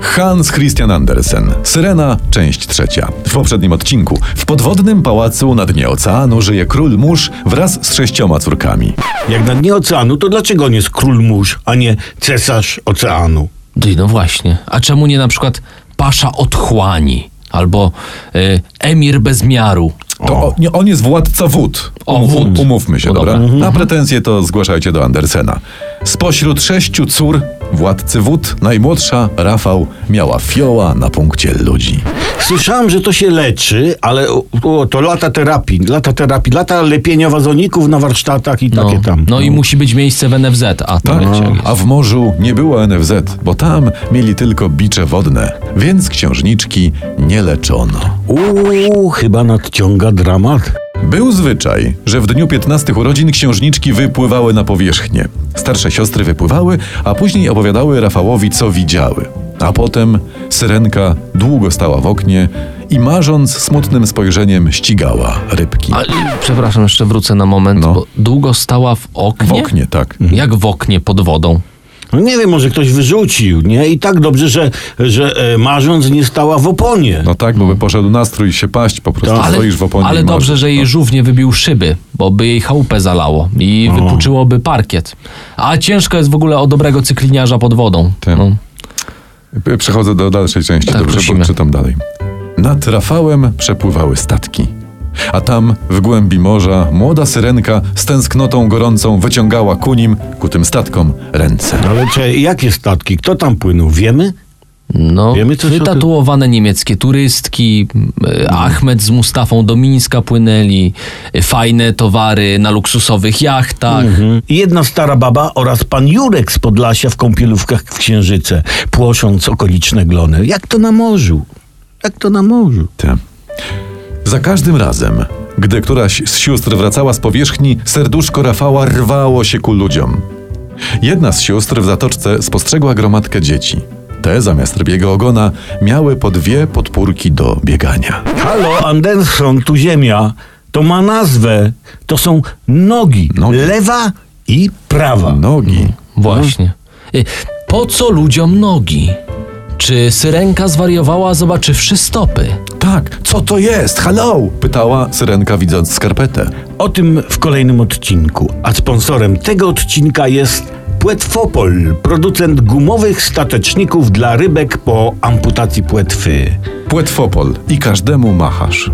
Hans Christian Andersen. Syrena, część trzecia. W poprzednim odcinku w podwodnym pałacu na dnie oceanu żyje król mórz wraz z sześcioma córkami. Jak na dnie oceanu, to dlaczego on jest król mórz, a nie cesarz oceanu? Ty, No właśnie. A czemu nie na przykład pasza otchłani? Albo y, emir bez miaru? To o, nie, on jest władca wód. O, wód. Umówmy się, No dobra? dobra. A pretensje to zgłaszajcie do Andersena. Spośród sześciu cór władcy wód, najmłodsza, Rafał, miała fioła na punkcie ludzi. Słyszałem, że to się leczy, ale o, o, to lata terapii, lata terapii, lata lepienia wazoników na warsztatach i No, takie tam. no i musi być miejsce w NFZ, a to Tak, a w morzu nie było NFZ, bo tam mieli tylko bicze wodne, więc księżniczki nie leczono. Uuu, chyba nadciąga dramat. Był zwyczaj, że w dniu 15 urodzin księżniczki wypływały na powierzchnię. Starsze siostry wypływały, a później opowiadały Rafałowi, co widziały. A potem syrenka długo stała w oknie i marząc smutnym spojrzeniem ścigała rybki. A, przepraszam, jeszcze wrócę na moment, No. bo długo stała w oknie? W oknie, tak. Jak w oknie pod wodą? No nie wiem, może ktoś wyrzucił, nie? I tak dobrze, że, że e, marząc nie stała w oponie. No tak, bo by poszedł nastrój się paść, po prostu Ale, stoisz w oponie ale dobrze, że jej żółw nie wybił szyby, bo by jej chałupę zalało i wypuczyłoby parkiet. A ciężko jest w ogóle o dobrego cykliniarza pod wodą. Tym. No. Przechodzę do dalszej części, Tak, dobrze, prosimy. bo czytam dalej. Nad Rafałem przepływały statki. A tam, w głębi morza, młoda syrenka z tęsknotą gorącą wyciągała ku nim, ku tym statkom, ręce. Ale czy, jakie statki? Kto tam płynął? Wiemy? No, Wiemy coś wytatuowane niemieckie turystki, e, Ahmed z Mustafą do Mińska płynęli, e, fajne towary na luksusowych jachtach. Mhm. I Jedna stara baba oraz pan Jurek z Podlasia w kąpielówkach w Księżyce, płosząc okoliczne glony. Jak to na morzu? Jak to na morzu? Te. Za każdym razem, gdy któraś z sióstr wracała z powierzchni, serduszko Rafała rwało się ku ludziom. Jedna z sióstr w zatoczce spostrzegła gromadkę dzieci. Te, zamiast rybiego ogona, miały po dwie podpórki do biegania. Halo, Anderson, tu ziemia. To ma nazwę. To są nogi. Nogi. Lewa i prawa. Nogi. Właśnie. E, Po co ludziom nogi? Czy syrenka zwariowała, zobaczywszy stopy? Tak, co to jest? Hello! Pytała syrenka widząc skarpetę. O tym w kolejnym odcinku. A sponsorem tego odcinka jest Płetwopol, producent gumowych stateczników dla rybek po amputacji płetwy. Płetwopol i każdemu machasz.